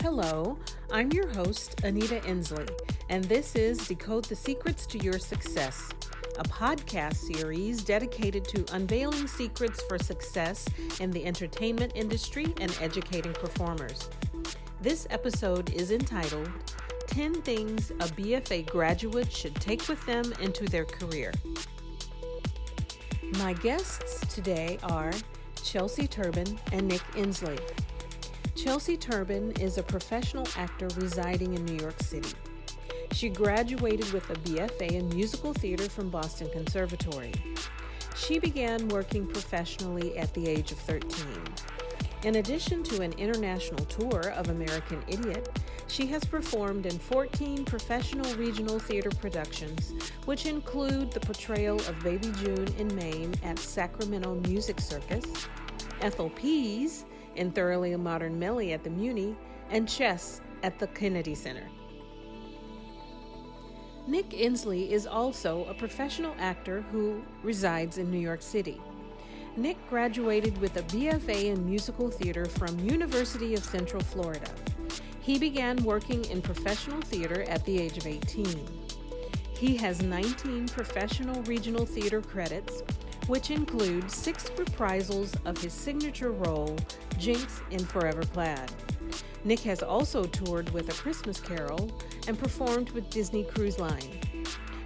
Hello, I'm your host, Anita Endsley, and this is Decode the Secrets to Your Success, a podcast series dedicated to unveiling secrets for success in the entertainment industry and educating performers. This episode is entitled 10 Things a BFA Graduate Should Take with Them into Their Career. My guests today are Chelsea Turbin and Nick Endsley. Chelsea Turbin is a professional actor residing in New York City. She graduated with a BFA in musical theater from Boston Conservatory. She began working professionally at the age of 13. In addition to an international tour of American Idiot, she has performed in 14 professional regional theater productions, which include the portrayal of Baby June in Maine at Sacramento Music Circus, Ethel Pease in Thoroughly a Modern Millie at the Muny, and Chess at the Kennedy Center. Nick Endsley is also a professional actor who resides in New York City. Nick graduated with a BFA in musical theater from University of Central Florida. He began working in professional theater at the age of 18. He has 19 professional regional theater credits, which include six reprisals of his signature role, Jinx in Forever Plaid. Nick has also toured with A Christmas Carol and performed with Disney Cruise Line.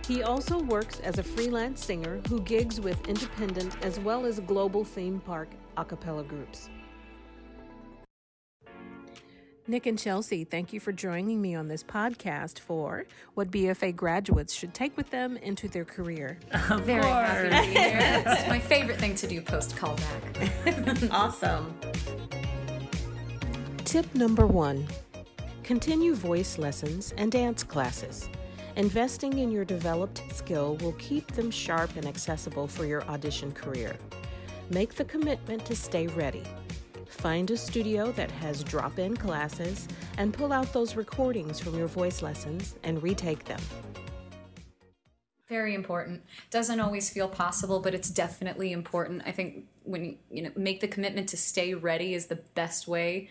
He also works as a freelance singer who gigs with independent as well as global theme park a cappella groups. Nick and Chelsea, thank you for joining me on this podcast for what BFA graduates should take with them into their career. Of Very course. happy to be here. it's my favorite thing to do post callback. awesome. Tip number one continue voice lessons and dance classes. Investing in your developed skill will keep them sharp and accessible for your audition career. Make the commitment to stay ready. Find a studio that has drop in classes and pull out those recordings from your voice lessons and retake them. Very important. Doesn't always feel possible, but it's definitely important. I think when you, you know make the commitment to stay ready is the best way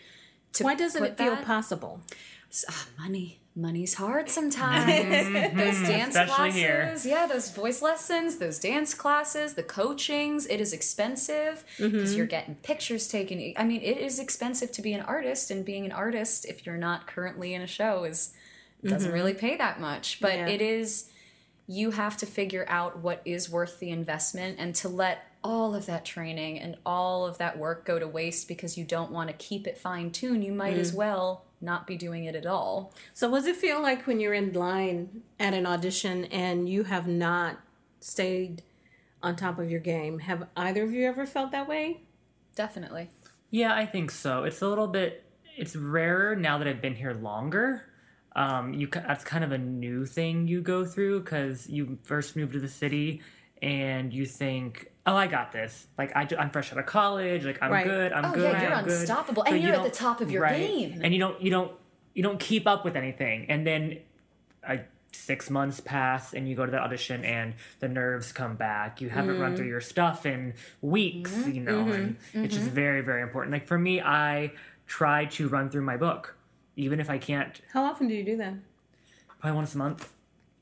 to Why doesn't it feel that. possible? Uh, money money's hard sometimes. Mm-hmm. those dance Especially classes, here. yeah, those voice lessons, those dance classes, the coachings, it is expensive because mm-hmm. you're getting pictures taken. I mean, it is expensive to be an artist, and being an artist, if you're not currently in a show, is doesn't mm-hmm. really pay that much. But yeah. it is you have to figure out what is worth the investment and to let all of that training and all of that work go to waste because you don't want to keep it fine tuned. You might as mm. well not be doing it at all. So, what does it feel like when you're in line at an audition and you have not stayed on top of your game? Have either of you ever felt that way? Definitely. Yeah, I think so. It's a little bit. It's rarer now that I've been here longer. Um, you that's kind of a new thing you go through because you first move to the city and you think, oh, I got this. Like I, am fresh out of college. Like I'm right. good. I'm oh, good. Yeah, you're I'm unstoppable, good. and so you're you at the top of your right. game. And you don't, you don't, you don't keep up with anything. And then, uh, six months pass, and you go to the audition, and the nerves come back. You haven't mm. run through mm. your stuff in weeks, mm-hmm. you know, mm-hmm. and mm-hmm. it's just mm-hmm. very, very important. Like for me, I try to run through my book, even if I can't. How often do you do that? Probably once a month.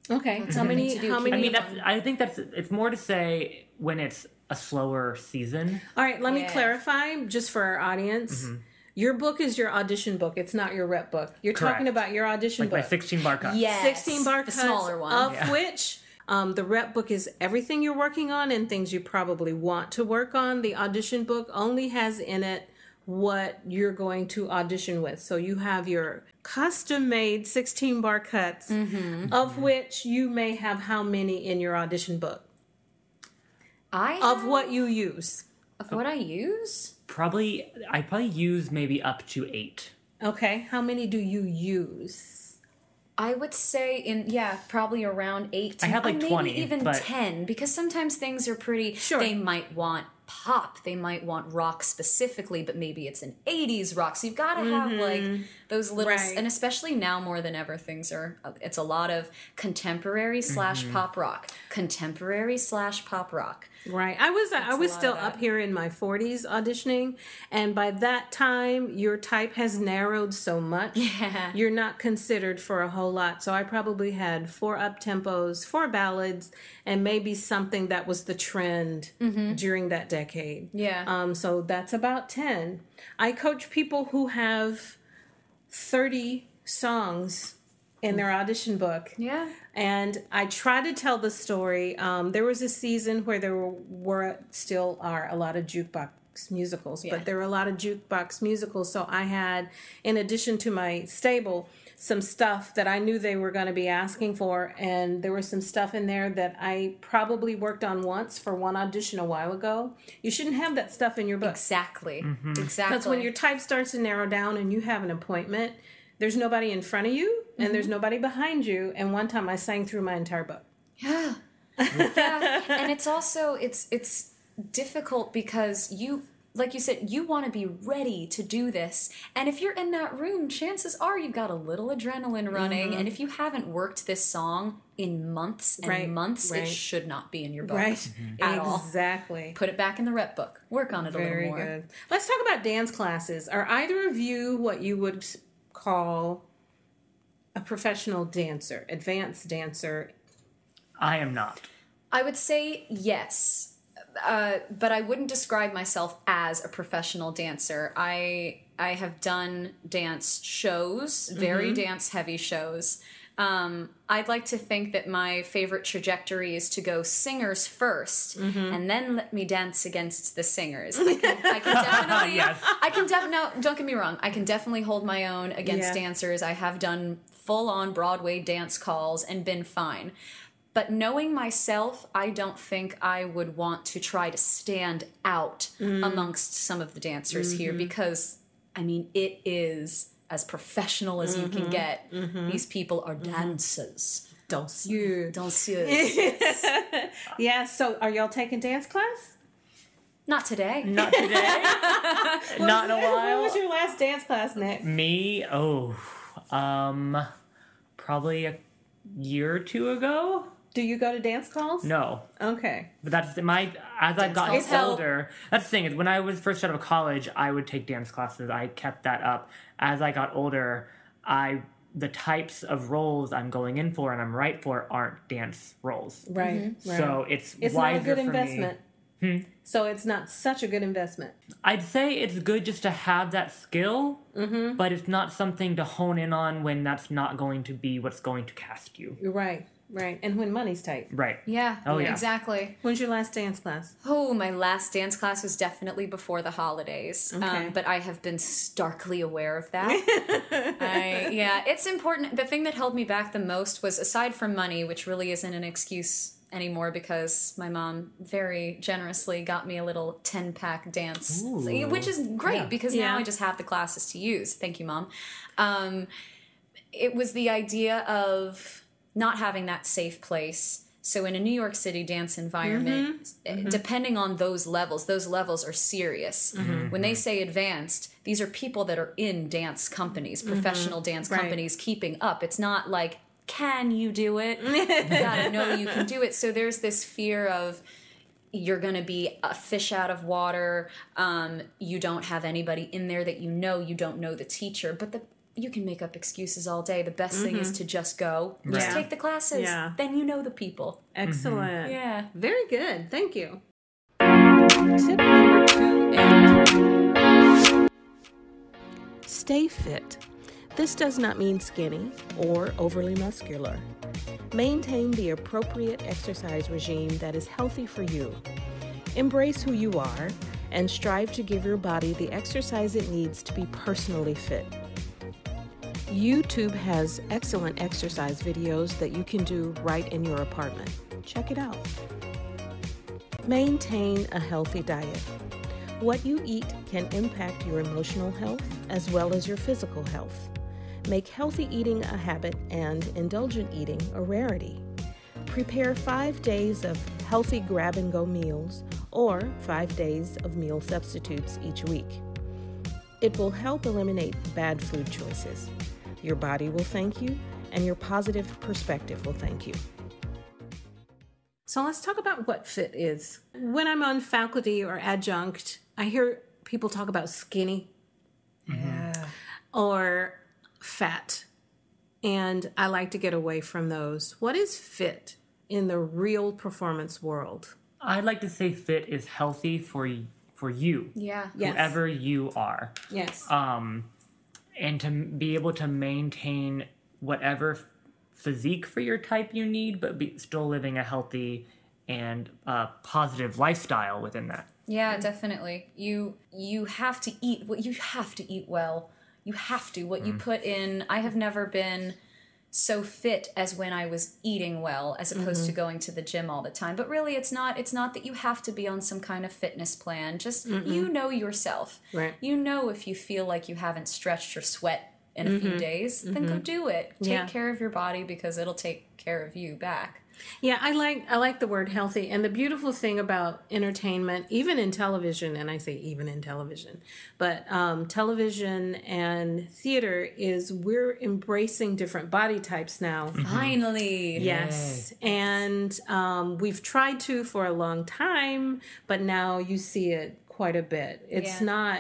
Okay. How many? How many? I mean, that's. I think that's. It's more to say when it's a slower season. All right. Let yeah. me clarify, just for our audience. Mm-hmm. Your book is your audition book. It's not your rep book. You're Correct. talking about your audition like book. my 16 bar cut. Yes. 16 bar cut. smaller one. Of yeah. which um, the rep book is everything you're working on and things you probably want to work on. The audition book only has in it what you're going to audition with. So you have your custom made 16 bar cuts, mm-hmm. of which you may have how many in your audition book? I have, of what you use. Of what I use? Probably, I probably use maybe up to eight. Okay, how many do you use? I would say in yeah, probably around eight. I have like maybe twenty, even but... ten, because sometimes things are pretty. Sure. They might want pop. They might want rock specifically, but maybe it's an 80s rock. So you've got to have like mm-hmm. Those little, Right. and especially now more than ever, things are, it's a lot of contemporary slash pop rock, contemporary slash pop rock. Right. I was I was still up here in my 40s auditioning and by that time your type has narrowed so much. Yeah. You're not considered for a whole lot. So I probably had four up tempos, four ballads and maybe something that was the trend during that decade. Mm-hmm. Yeah. Um so that's about 10. I coach people who have 30 songs in their audition book Yeah. and I try to tell the story. Um, there was a season where there were, were still are a lot of jukebox musicals, Yeah. but there were a lot of jukebox musicals. So I had, in addition to my stable, some stuff that I knew they were going to be asking for, and there was some stuff in there that I probably worked on once for one audition a while ago. You shouldn't have that stuff in your book. Exactly. Mm-hmm. Exactly. That's when your type starts to narrow down and you have an appointment. There's nobody in front of you and there's mm-hmm. nobody behind you. And one time I sang through my entire book. Yeah. yeah. And it's also it's it's difficult because you like you said, you want to be ready to do this. And if you're in that room, chances are you've got a little adrenaline running. Mm-hmm. And if you haven't worked this song in months and Right, months, right. it should not be in your book. Right? At all. Exactly. Put it back in the rep book. Work on it a little more. good. Let's talk about dance classes. Are either of you what you would call a professional dancer, advanced dancer? I am not. I would say yes, uh, but I wouldn't describe myself as a professional dancer. I I have done dance shows, very dance heavy shows. Um, I'd like to think that my favorite trajectory is to go singers 1st and then let me dance against the singers. I can, I can definitely, Yes. I can definitely. No, don't get me wrong. I can definitely hold my own against Yeah. dancers. I have done full on Broadway dance calls and been fine. But knowing myself, I don't think I would want to try to stand out mm. amongst some of the dancers here mm-hmm. because, I mean, it is as professional as you can mm-hmm. get. Mm-hmm. These people are dancers. Danseur. Danseuses. Yeah, so are y'all taking dance class? Not today. Not today. Not in a while. When was your last dance class, Nick? Me, oh, um, probably a year or two ago. Do you go to dance calls? No, Okay. but that's my as I've gotten older. That's the thing is when I was first out of college, I would take dance classes. I kept that up. As I got older, I the types of roles I'm going in for and I'm right for aren't dance roles. Right. right. So it's it's not a good for me. investment. So it's not such a good investment. I'd say it's good just to have that skill, Mm-hmm. but it's not something to hone in on when that's not going to be what's going to cast you. You're right. Right. And when money's tight. Right. Yeah, Oh, yeah. exactly. When's your last dance class? Oh, my last dance class was definitely before the holidays. Okay. Um, but I have been starkly aware of that. I, yeah, it's important. The thing that held me back the most was aside from money, which really isn't an excuse anymore because my mom very generously got me a little 10 pack dance, Ooh. which is great Yeah. because Yeah. now I just have the classes to use. Thank you, mom. Um, it was the idea of not having that safe place. So in a New York City dance environment, mm-hmm. eh, mm-hmm. depending on those levels, those levels are serious. Mm-hmm. When they say advanced, these are people that are in dance companies, professional dance Right. companies keeping up. It's not like can you do it? you gotta know you can do it. So there's this fear of you're going to be a fish out of water. Um, you don't have anybody in there that you know. You don't know the teacher, but the you can make up excuses all day. The best thing is mm-hmm. to just go, just take the classes. Yeah. Then you know the people. Excellent. Mm-hmm. Yeah. Very good. Thank you. Tip number two and three. Stay fit. This does not mean skinny or overly muscular. Maintain the appropriate exercise regime that is healthy for you. Embrace who you are and strive to give your body the exercise it needs to be personally fit. YouTube has excellent exercise videos that you can do right in your apartment. Check it out. Maintain a healthy diet. What you eat can impact your emotional health as well as your physical health. Make healthy eating a habit and indulgent eating a rarity. Prepare five days of healthy grab and go meals or five days of meal substitutes each week. It will help eliminate bad food choices. Your body will thank you, and your positive perspective will thank you. So let's talk about what fit is. When I'm on faculty or adjunct, I hear people talk about skinny yeah. or fat. And I like to get away from those. What is fit in the real performance world? I'd like to say fit is healthy for for you. Yeah. Yes. Whoever you are. Yes. Um and to be able to maintain whatever physique for your type you need, but be still living a healthy and uh, positive lifestyle within that. Yeah, definitely. You you have to eat what you have to eat well. You have to what you put in. I have never been so fit as when I was eating well as opposed to mm-hmm. going to the gym all the time. But really it's not it's not that you have to be on some kind of fitness plan. Just you know yourself. Right. You know if you feel like you haven't stretched or sweat in a few mm-hmm. days, then go mm-hmm. do it. Take Yeah. care of your body because it'll take care of you back. Yeah, I like I like the word healthy. And the beautiful thing about entertainment, even in television, and I say even in television, but um, television and theater is we're embracing different body types now. Finally. Yes, and um, we've tried to for a long time, but now you see it quite a bit. It's Yeah. not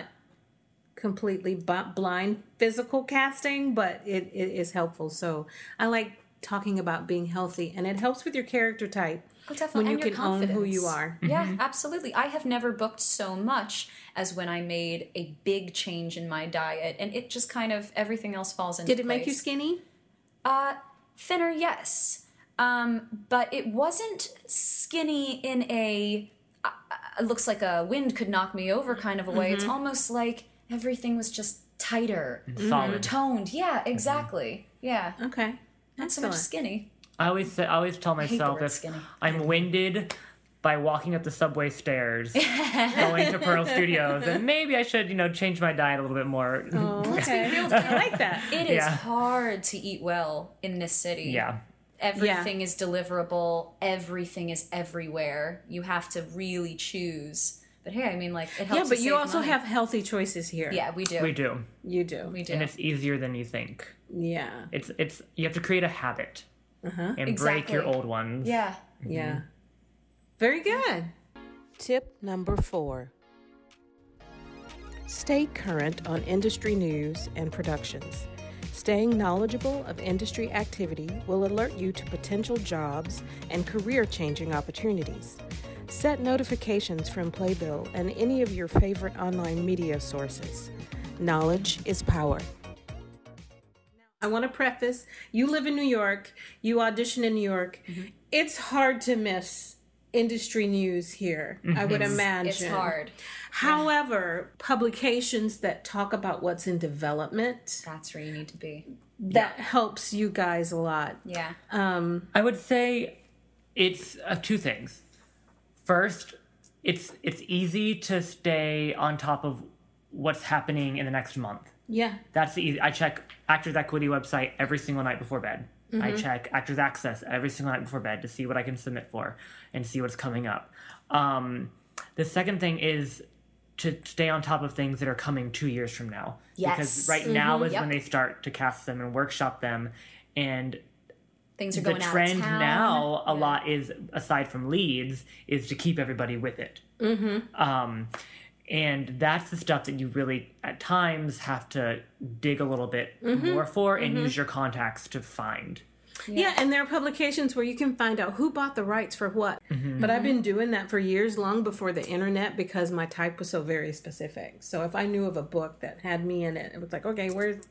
completely bu- blind physical casting, but it, it is helpful. So I like talking about being healthy, and it helps with your character type Oh, definitely. when you and your can own who you are. Yeah, absolutely. I have never booked so much as when I made a big change in my diet, and it just kind of everything else falls into Did it make you skinny? Uh, thinner, yes, um, but it wasn't skinny in a uh, uh, looks like a wind could knock me over kind of a way. It's Mm-hmm. almost like everything was just tighter, Solid. toned. Yeah, exactly. Yeah, Okay. Not so much skinny. I always say, I always tell myself word if skinny. I'm winded by walking up the subway stairs, going to Pearl Studios, and maybe I should, you know, change my diet a little bit more. Oh, okay. I like that. It is Yeah. hard to eat well in this city. Yeah. Everything is deliverable. Everything is everywhere. You have to really choose. But hey, I mean, like it helps. Yeah, but you save also money. have healthy choices here. Yeah, we do. We do. You do. We do. And it's easier than you think. Yeah. It's it's you have to create a habit uh-huh. and break your old ones. yeah. Mm-hmm. Yeah. Very good. Tip number four Stay current on industry news and productions. Staying knowledgeable of industry activity will alert you to potential jobs and career changing opportunities. Set notifications from Playbill and any of your favorite online media sources. Knowledge is power. I want to preface you live in New York, you audition in New York. It's hard to miss industry news here, I would imagine. It's hard. However, publications that talk about what's in development, That's where you need to be. that helps you guys a lot. Yeah. Um, I would say it's uh, two things. First, it's it's easy to stay on top of what's happening in the next month. yeah. That's the easy. I check Actors Equity website every single night before bed. Mm-hmm. I check Actors Access every single night before bed to see what I can submit for and see what's coming up. Um, the second thing is to stay on top of things that are coming two years from now. Yes. Because right now is Yep. when they start to cast them and workshop them. And Things are the going trend out of town. now, a Yeah. lot is aside from leads, is to keep everybody with it. Mm-hmm. Um, and that's the stuff that you really, at times, have to dig a little bit Mm-hmm. more for and use your contacts to find. Yeah, and there are publications where you can find out who bought the rights for what. But I've been doing that for years, long before the internet, because my type was so very specific. So if I knew of a book that had me in it, it was like, okay, where's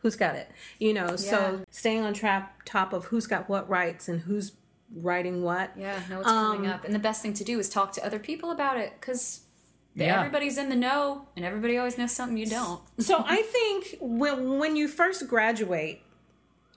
who's got it? You know, Yeah. so staying on trap top of who's got what rights and who's writing what. Yeah, know what's Um, coming up. And the best thing to do is talk to other people about it because Yeah. everybody's in the know and everybody always knows something you don't. So I think when when you first graduate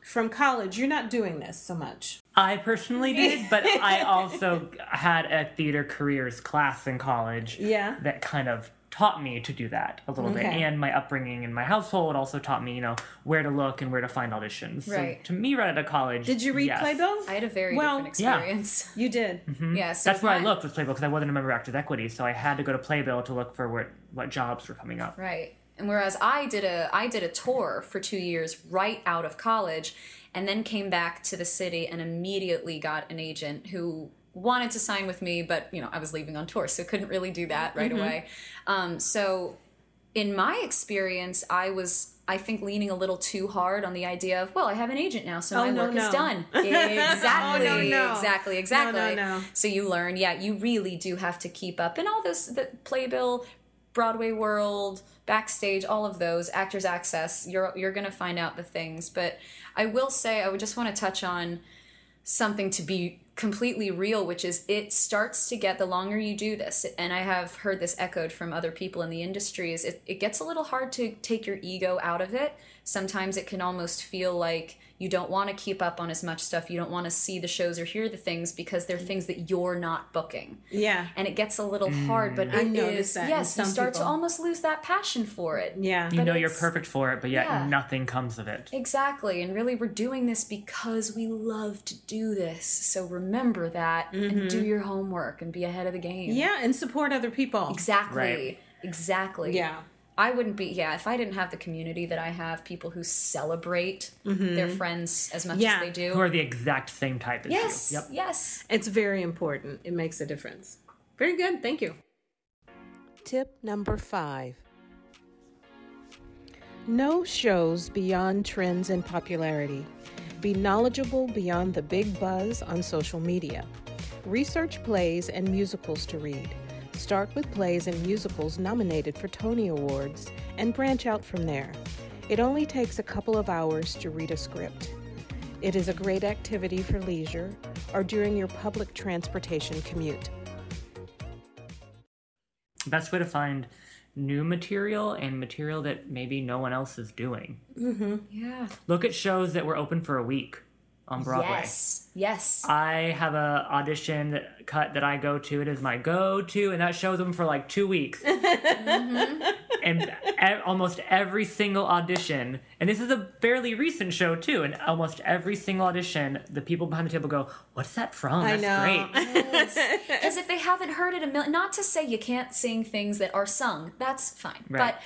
from college, you're not doing this so much. I personally did, but I also had a theater careers class in college Yeah. that kind of taught me to do that a little okay. bit and my upbringing in my household also taught me you know where to look and where to find auditions right so to me right out of college did you read yes. playbill i had a very well, different experience yeah. you did mm-hmm. yeah so that's where i looked with playbill because i wasn't a member of actors equity so i had to go to playbill to look for where, what jobs were coming up right and whereas i did a i did a tour for two years right out of college and then came back to the city and immediately got an agent who wanted to sign with me, but you know I was leaving on tour, so couldn't really do that right mm-hmm. away. Um, so, in my experience, I was I think leaning a little too hard on the idea of well, I have an agent now, so oh, my no, work no. is done. exactly, oh, no, exactly, exactly. So you learn, yeah, you really do have to keep up, and all this the playbill, Broadway World, backstage, all of those actors access. You're you're gonna find out the things, but I will say I would just want to touch on something to be completely real, which is it starts to get the longer you do this, and I have heard this echoed from other people in the industry, is it, it gets a little hard to take your ego out of it. Sometimes it can almost feel like you don't want to keep up on as much stuff. You don't want to see the shows or hear the things because they're things that you're not booking. Yeah. And it gets a little mm. hard, but I notice that yes, you start people. to almost lose that passion for it. Yeah. You but know you're perfect for it, but yet yeah. nothing comes of it. Exactly. And really we're doing this because we love to do this. So remember that mm-hmm. and do mm-hmm. your homework and be ahead of the game. Yeah, and support other people. Exactly. Right. Exactly. Yeah. I wouldn't be yeah if I didn't have the community that I have, people who celebrate mm-hmm. their friends as much yeah. as they do, who are the exact same type as yes, you. Yep. Yes, it's very important. It makes a difference. Very good. Thank you. Tip number five. Know shows beyond trends and popularity. Be knowledgeable beyond the big buzz on social media. Research plays and musicals to read. Start with plays and musicals nominated for Tony Awards and branch out from there. It only takes a couple of hours to read a script. It is a great activity for leisure or during your public transportation commute. Best way to find new material and material that maybe no one else is doing. Mm-hmm. Yeah. Look at shows that were open for a week on Broadway. Yes. Yes. I have a audition that, cut that I go to. It is my go-to, and that shows them for like two weeks. mm-hmm. And e- almost every single audition, and this is a fairly recent show too. And almost every single audition, the people behind the table go, "What's that from? That's great." Because yes. if they haven't heard it a million, not to say you can't sing things that are sung, that's fine, right. but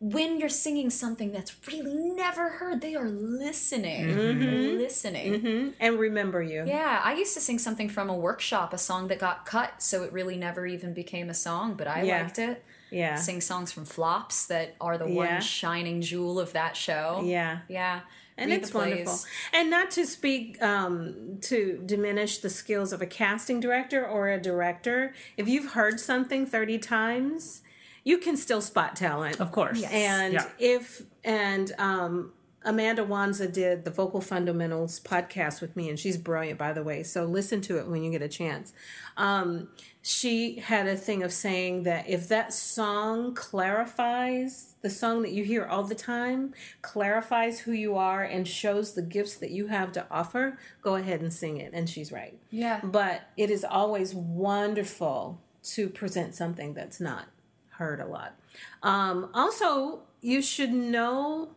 when you're singing something that's really never heard, they are listening. Mm-hmm. Listening. Mm-hmm. And remember you. Yeah. I used to sing something from a workshop, a song that got cut, so it really never even became a song, but I yeah. liked it. Yeah. Sing songs from flops that are the yeah. one shining jewel of that show. Yeah. Yeah. And Read it's wonderful. And not to speak um, to diminish the skills of a casting director or a director. If you've heard something 30 times, you can still spot talent, of course. Yes. And yeah. if and um, Amanda Wanza did the Vocal Fundamentals podcast with me, and she's brilliant, by the way. So listen to it when you get a chance. Um, she had a thing of saying that if that song clarifies the song that you hear all the time, clarifies who you are and shows the gifts that you have to offer, go ahead and sing it. And she's right. Yeah. But it is always wonderful to present something that's not heard a lot. Um, also, you should know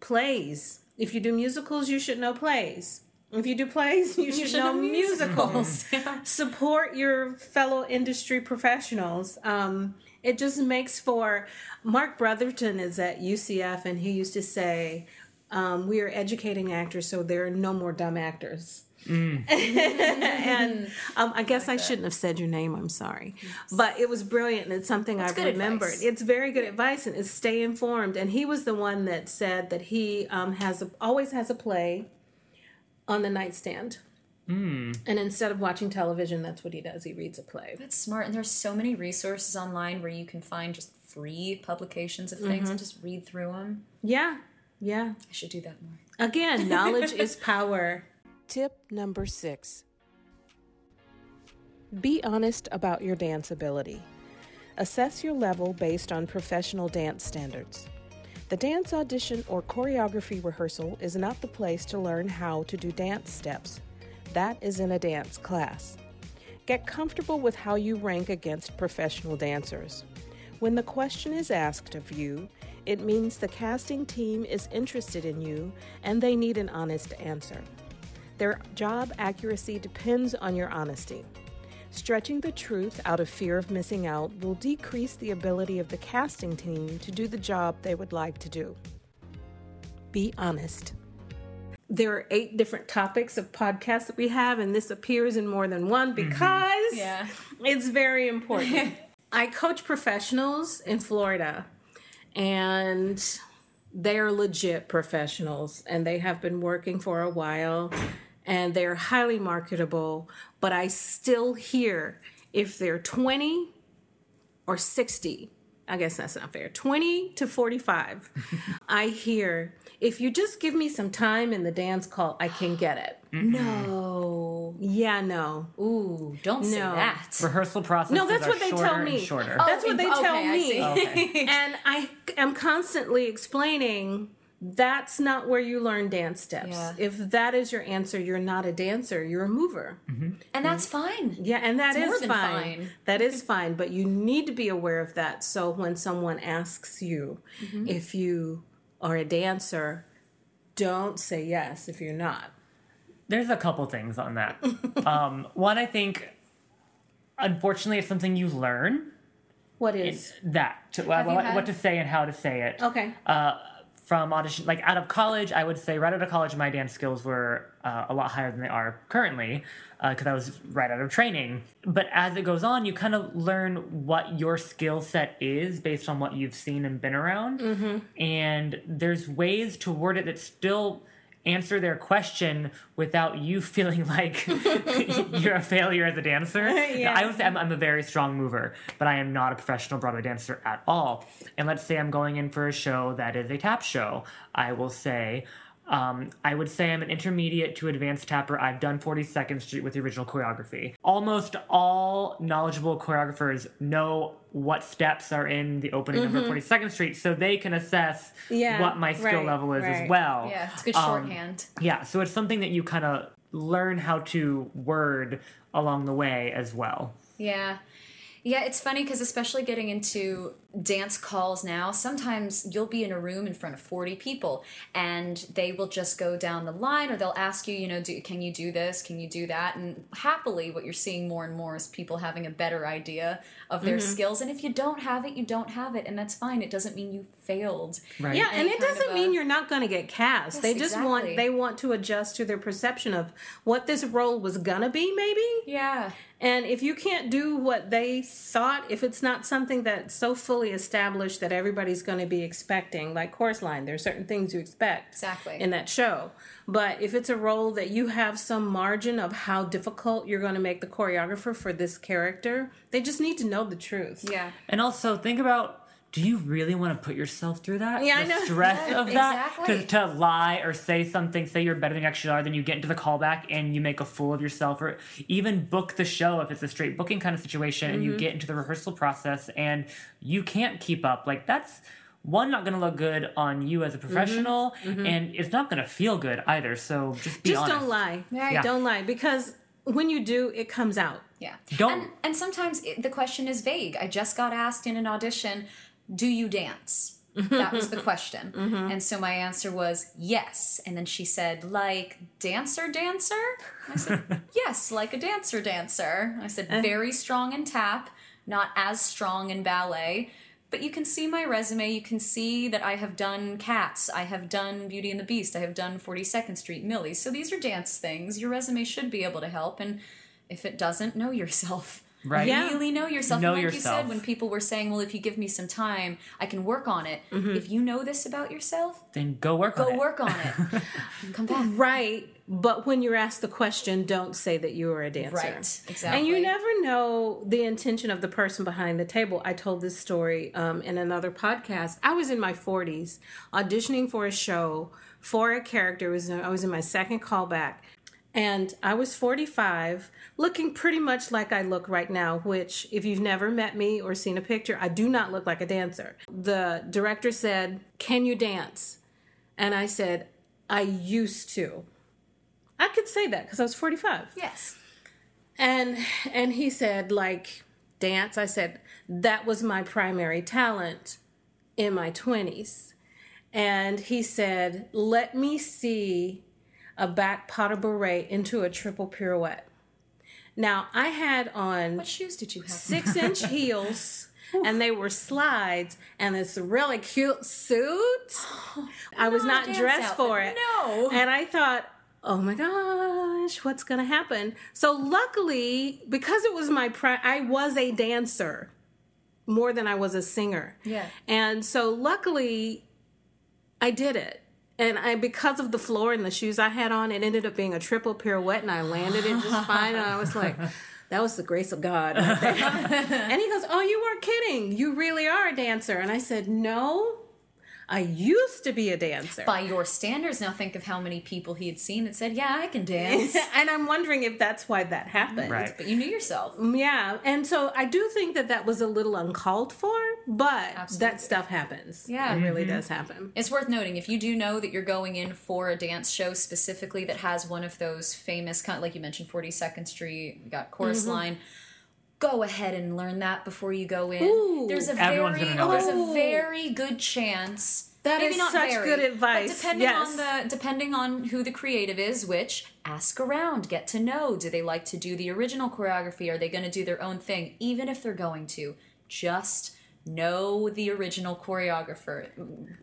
plays. If you do musicals, you should know plays. If you do plays, you, you should, should, know, know musicals. Support your fellow industry professionals. Um, it just makes for. Mark Brotherton is at UCF, and he used to say, um, "We are educating actors, so there are no more dumb actors." Mm. and um, I guess I, like I shouldn't have said your name. I'm sorry, yes. but it was brilliant, and it's something I've remembered. Advice. It's very good advice, and it's stay informed. And he was the one that said that he um, has a, always has a play on the nightstand. Mm. And instead of watching television, that's what he does. He reads a play. That's smart. And there's so many resources online where you can find just free publications of things mm-hmm. and just read through them. Yeah, yeah. I should do that more. Again, knowledge is power. Tip number six Be honest about your dance ability. Assess your level based on professional dance standards. The dance audition or choreography rehearsal is not the place to learn how to do dance steps. That is in a dance class. Get comfortable with how you rank against professional dancers. When the question is asked of you, it means the casting team is interested in you and they need an honest answer. Their job accuracy depends on your honesty. Stretching the truth out of fear of missing out will decrease the ability of the casting team to do the job they would like to do. Be honest. There are eight different topics of podcasts that we have, and this appears in more than one because mm-hmm. yeah. it's very important. I coach professionals in Florida, and they're legit professionals, and they have been working for a while and they're highly marketable, but I still hear if they're 20 or 60, I guess that's not fair, 20 to 45, I hear if you just give me some time in the dance call, I can get it. No. Yeah, no. Ooh, don't no. say that. Rehearsal process. No, that's what they tell me. Shorter. Oh, that's what oh, they okay, tell me. Oh, okay. and I am constantly explaining that's not where you learn dance steps. Yeah. If that is your answer, you're not a dancer, you're a mover. Mm-hmm. And that's fine. Yeah, and that it's is fine. fine. That is fine, but you need to be aware of that. So when someone asks you mm-hmm. if you are a dancer, don't say yes if you're not. There's a couple things on that. um, one, I think, unfortunately, it's something you learn. What is that? To, what, what, to say and how to say it. Okay. Uh, from audition like out of college i would say right out of college my dance skills were uh, a lot higher than they are currently because uh, i was right out of training but as it goes on you kind of learn what your skill set is based on what you've seen and been around mm-hmm. and there's ways to word it that still answer their question without you feeling like you're a failure as a dancer. yeah. I would say I'm, I'm, a very strong mover, but I am not a professional Broadway dancer at all. And let's say I'm going in for a show that is a tap show. I will say, um, I would say I'm an intermediate to advanced tapper. I've done 42nd Street with the original choreography. Almost all knowledgeable choreographers know what steps are in the opening mm-hmm. number 42nd Street so they can assess yeah, what my skill right, level is right. as well. Yeah, it's good shorthand. Um, yeah, so it's something that you kind of learn how to word along the way as well. Yeah. Yeah, it's funny because especially getting into dance calls now, sometimes you'll be in a room in front of 40 people and they will just go down the line or they'll ask you, you know, do, can you do this? Can you do that? And happily, what you're seeing more and more is people having a better idea of their mm-hmm. skills. And if you don't have it, you don't have it. And that's fine. It doesn't mean you failed. Right. Yeah, and it doesn't a, mean you're not going to get cast. Yes, they just exactly. want they want to adjust to their perception of what this role was going to be maybe. Yeah. And if you can't do what they thought, if it's not something that's so fully established that everybody's going to be expecting, like Chorus Line, there's certain things you expect exactly in that show. But if it's a role that you have some margin of how difficult you're going to make the choreographer for this character, they just need to know the truth. Yeah. And also think about do you really want to put yourself through that? Yeah, the I know. stress of that exactly. to, to lie or say something, say you're better than you actually are, then you get into the callback and you make a fool of yourself, or even book the show if it's a straight booking kind of situation, mm-hmm. and you mm-hmm. get into the rehearsal process and you can't keep up. Like that's one not going to look good on you as a professional, mm-hmm. Mm-hmm. and it's not going to feel good either. So just be just honest. don't lie. Yeah. Don't lie because when you do, it comes out. Yeah. Don't. And, and sometimes it, the question is vague. I just got asked in an audition do you dance? that was the question. Mm-hmm. And so my answer was yes. And then she said, like dancer, dancer? I said, yes, like a dancer, dancer. I said, uh. very strong in tap, not as strong in ballet. But you can see my resume. You can see that I have done Cats. I have done Beauty and the Beast. I have done 42nd Street, Millie. So these are dance things. Your resume should be able to help. And if it doesn't, know yourself. Right. Yeah. Really know yourself. Know and like yourself. you said, when people were saying, well, if you give me some time, I can work on it. Mm-hmm. If you know this about yourself, then go work go on it. Go work on it. Come back. Right. But when you're asked the question, don't say that you are a dancer. Right. Exactly. And you never know the intention of the person behind the table. I told this story um, in another podcast. I was in my 40s auditioning for a show for a character. was I was in my second callback and I was 45, looking pretty much like I look right now, which, if you've never met me or seen a picture, I do not look like a dancer. The director said, Can you dance? And I said, I used to. I could say that because I was 45. Yes. And and he said like dance. I said that was my primary talent in my 20s. And he said, Let me see a back pas de bourrée into a triple pirouette. Now, I had on. What shoes did you have? Six inch heels. and they were slides and this really cute suit. I was not dressed outfit. for it. No. And I thought, oh my gosh, what's going to happen? So luckily, because it was my pri- I was a dancer more than I was a singer. Yeah. And so luckily I did it. And I because of the floor and the shoes I had on, it ended up being a triple pirouette and I landed it just fine and I was like that was the grace of God. And he goes, Oh, you weren't kidding. You really are a dancer. And I said, No, I used to be a dancer. By your standards, now think of how many people he had seen that said, Yeah, I can dance. and I'm wondering if that's why that happened. Right. But you knew yourself. Yeah. And so I do think that that was a little uncalled for, but Absolutely. that stuff happens. Yeah. It really mm-hmm. does happen. It's worth noting if you do know that you're going in for a dance show specifically that has one of those famous, kind of like you mentioned, 42nd Street, you got Chorus mm-hmm. Line go ahead and learn that before you go in. Ooh, there's a very there's a oh. very good chance that maybe not such very, good advice. But depending yes. on the depending on who the creative is, which ask around, get to know. Do they like to do the original choreography? Are they going to do their own thing? Even if they're going to, just know the original choreographer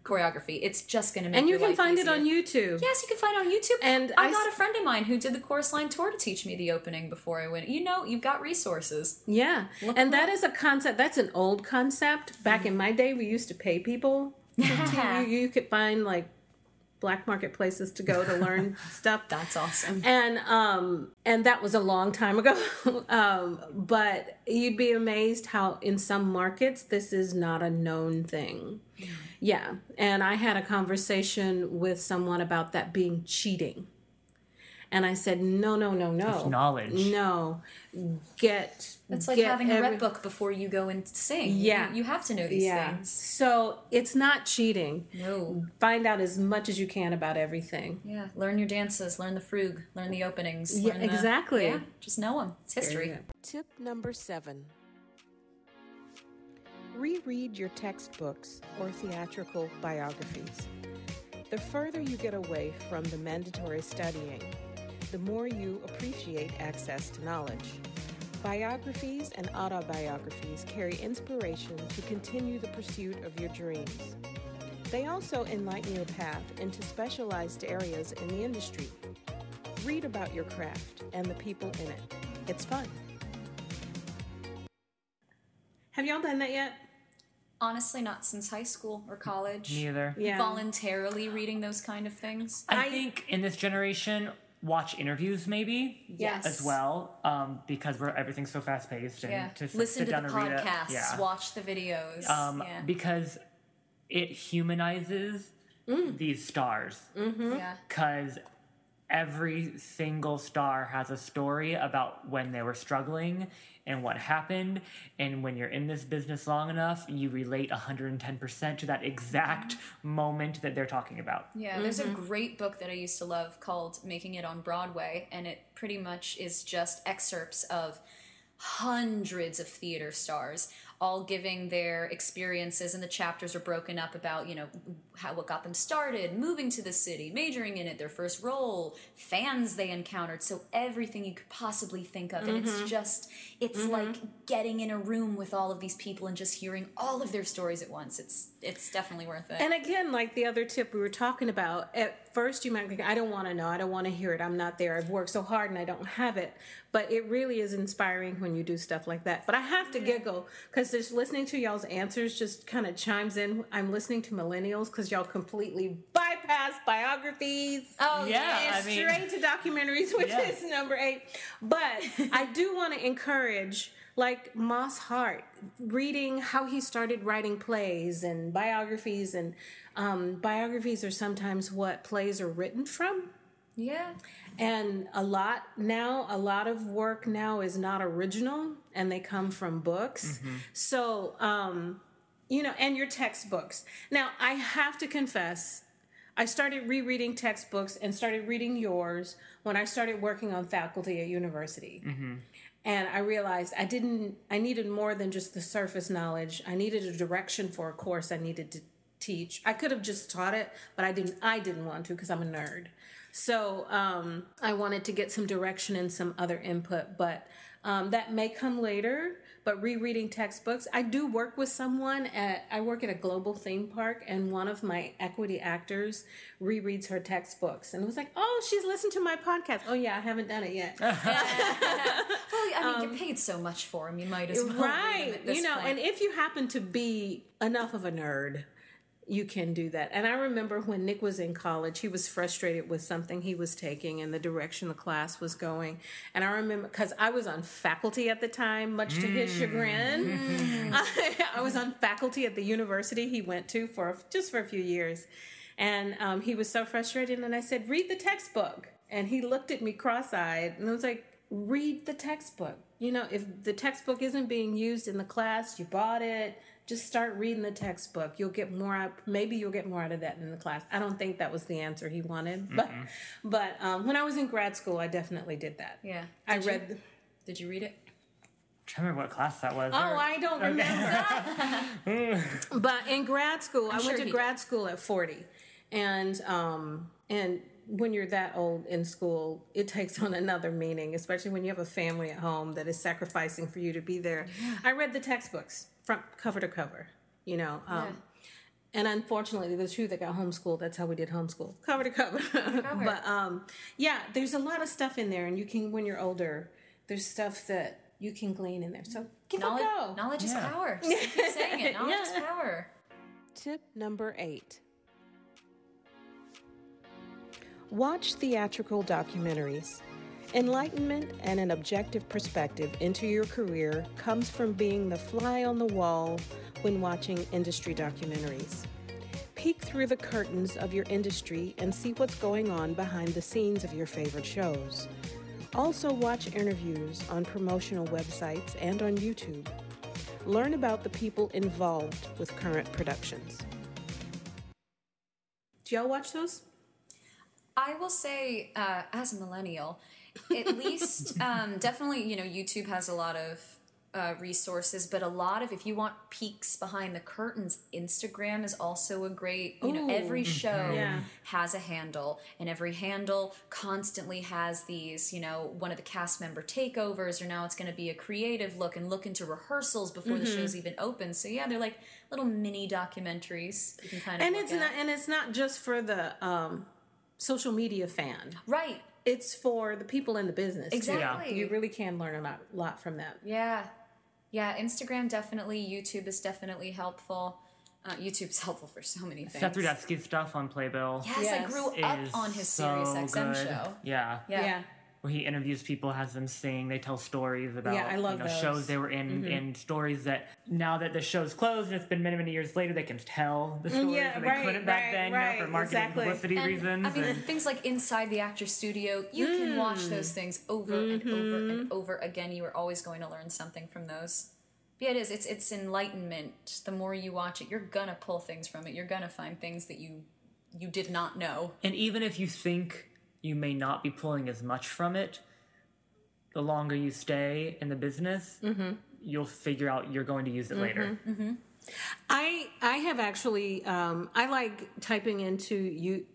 choreography. It's just going to make and you can find easier. it on YouTube. Yes, you can find it on YouTube. And I, I got a friend of mine who did the chorus line tour to teach me the opening before I went. You know, you've got resources. Yeah, Look and that is a concept. That's an old concept. Back mm-hmm. in my day, we used to pay people. you, you could find like black market places to go to learn stuff. That's awesome. And um and that was a long time ago. um but you'd be amazed how in some markets this is not a known thing. Yeah. yeah. And I had a conversation with someone about that being cheating. And I said, no, no, no, no. It's knowledge. No. Get. It's like get having every... a red book before you go and sing. Yeah. You, you have to know these yeah. things. So it's not cheating. No. Find out as much as you can about everything. Yeah. Learn your dances, learn the frug, learn the openings. Yeah, the... exactly. Yeah. Just know them. It's history. Tip number seven reread your textbooks or theatrical biographies. The further you get away from the mandatory studying, the more you appreciate access to knowledge. Biographies and autobiographies carry inspiration to continue the pursuit of your dreams. They also enlighten your path into specialized areas in the industry. Read about your craft and the people in it. It's fun. Have y'all done that yet? Honestly, not since high school or college. Neither. Yeah. Voluntarily reading those kind of things. I, I think in this generation, watch interviews maybe yes. as well um, because we're everything's so fast paced and yeah. to listen sit to down the and podcasts, read it. Yeah. watch the videos um, yeah. because it humanizes mm. these stars mm-hmm. yeah because every single star has a story about when they were struggling and what happened. And when you're in this business long enough, you relate 110% to that exact moment that they're talking about. Yeah, mm-hmm. there's a mm-hmm. great book that I used to love called Making It on Broadway, and it pretty much is just excerpts of hundreds of theater stars all giving their experiences and the chapters are broken up about you know how what got them started moving to the city majoring in it their first role fans they encountered so everything you could possibly think of and mm-hmm. it's just it's mm-hmm. like getting in a room with all of these people and just hearing all of their stories at once it's it's definitely worth it and again like the other tip we were talking about at first you might think i don't want to know i don't want to hear it i'm not there i've worked so hard and i don't have it but it really is inspiring when you do stuff like that. But I have to yeah. giggle because just listening to y'all's answers just kind of chimes in. I'm listening to millennials because y'all completely bypass biographies. Oh yeah, and straight mean, to documentaries, which yeah. is number eight. But I do want to encourage like Moss Hart, reading how he started writing plays and biographies, and um, biographies are sometimes what plays are written from. Yeah. And a lot now, a lot of work now is not original and they come from books. Mm-hmm. So, um, you know, and your textbooks. Now, I have to confess, I started rereading textbooks and started reading yours when I started working on faculty at university. Mm-hmm. And I realized I didn't I needed more than just the surface knowledge. I needed a direction for a course I needed to teach. I could have just taught it, but I didn't I didn't want to because I'm a nerd. So um, I wanted to get some direction and some other input, but um, that may come later. But rereading textbooks, I do work with someone at I work at a global theme park, and one of my equity actors rereads her textbooks, and it was like, "Oh, she's listened to my podcast." Oh yeah, I haven't done it yet. well, I mean, you're um, paid so much for them, you might as well. right? You know, point. and if you happen to be enough of a nerd you can do that. And I remember when Nick was in college, he was frustrated with something he was taking and the direction the class was going. And I remember because I was on faculty at the time, much to his chagrin. Mm. I, I, was on faculty at the university he went to for just for a few years. And um, he was so frustrated. And I said, read the textbook. And he looked at me cross eyed and I was like, read the textbook. You know, if the textbook isn't being used in the class, you bought it just start reading the textbook. You'll get more out. Maybe you'll get more out of that in the class. I don't think that was the answer he wanted, but mm but um, when I was in grad school, I definitely did that. Yeah, did I you, read. Did you read it? I don't remember what class that was. Oh, or... I don't remember. but in grad school, I'm i went sure to grad did. school at 40, and um, and when you're that old in school, it takes on another meaning, especially when you have a family at home that is sacrificing for you to be there. Yeah. I read the textbooks front cover to cover, you know. Um, yeah. And unfortunately, the two that got homeschooled, that's how we did homeschool, cover to cover. cover. but um, yeah, there's a lot of stuff in there, and you can, when you're older, there's stuff that you can glean in there. So give knowledge, it a go. Knowledge yeah. is power. Just keep saying it. Knowledge yeah. is power. Tip number eight. Watch theatrical documentaries. Enlightenment and an objective perspective into your career comes from being the fly on the wall when watching industry documentaries. Peek through the curtains of your industry and see what's going on behind the scenes of your favorite shows. Also, watch interviews on promotional websites and on YouTube. Learn about the people involved with current productions. Do y'all watch those? I will say, uh, as a millennial, at least um, definitely you know youtube has a lot of uh, resources but a lot of if you want peeks behind the curtains instagram is also a great you know every mm-hmm. show yeah. has a handle and every handle constantly has these you know one of the cast member takeovers or now it's going to be a creative look and look into rehearsals before mm-hmm. the show's even open so yeah they're like little mini documentaries you can kind of and it's at. not and it's not just for the um social media fan right it's for the people in the business. Exactly. Too. You really can learn a lot, lot from them. Yeah. Yeah, Instagram definitely, YouTube is definitely helpful. Uh, YouTube's helpful for so many things. Seth Rudetsky stuff on Playbill. Yes, yes. I grew up on his so Sirius XM good. show. Yeah. Yeah. yeah where he interviews people, has them sing, they tell stories about yeah, I love you know, shows they were in, mm-hmm. and stories that now that the show's closed and it's been many many years later, they can tell the mm, stories yeah, and they right, couldn't back right, then, right, you know, for marketing exactly. publicity and, reasons. I mean, and, things like inside the actor studio, you mm. can watch those things over mm-hmm. and over and mm-hmm. over again. You are always going to learn something from those. But yeah, it is. It's it's enlightenment. The more you watch it, you're gonna pull things from it. You're gonna find things that you you did not know. And even if you think you may not be pulling as much from it, the longer you stay in the business, mm-hmm. you'll figure out you're going to use it mm-hmm. later. Mm-hmm. I I have actually um, I like typing into you.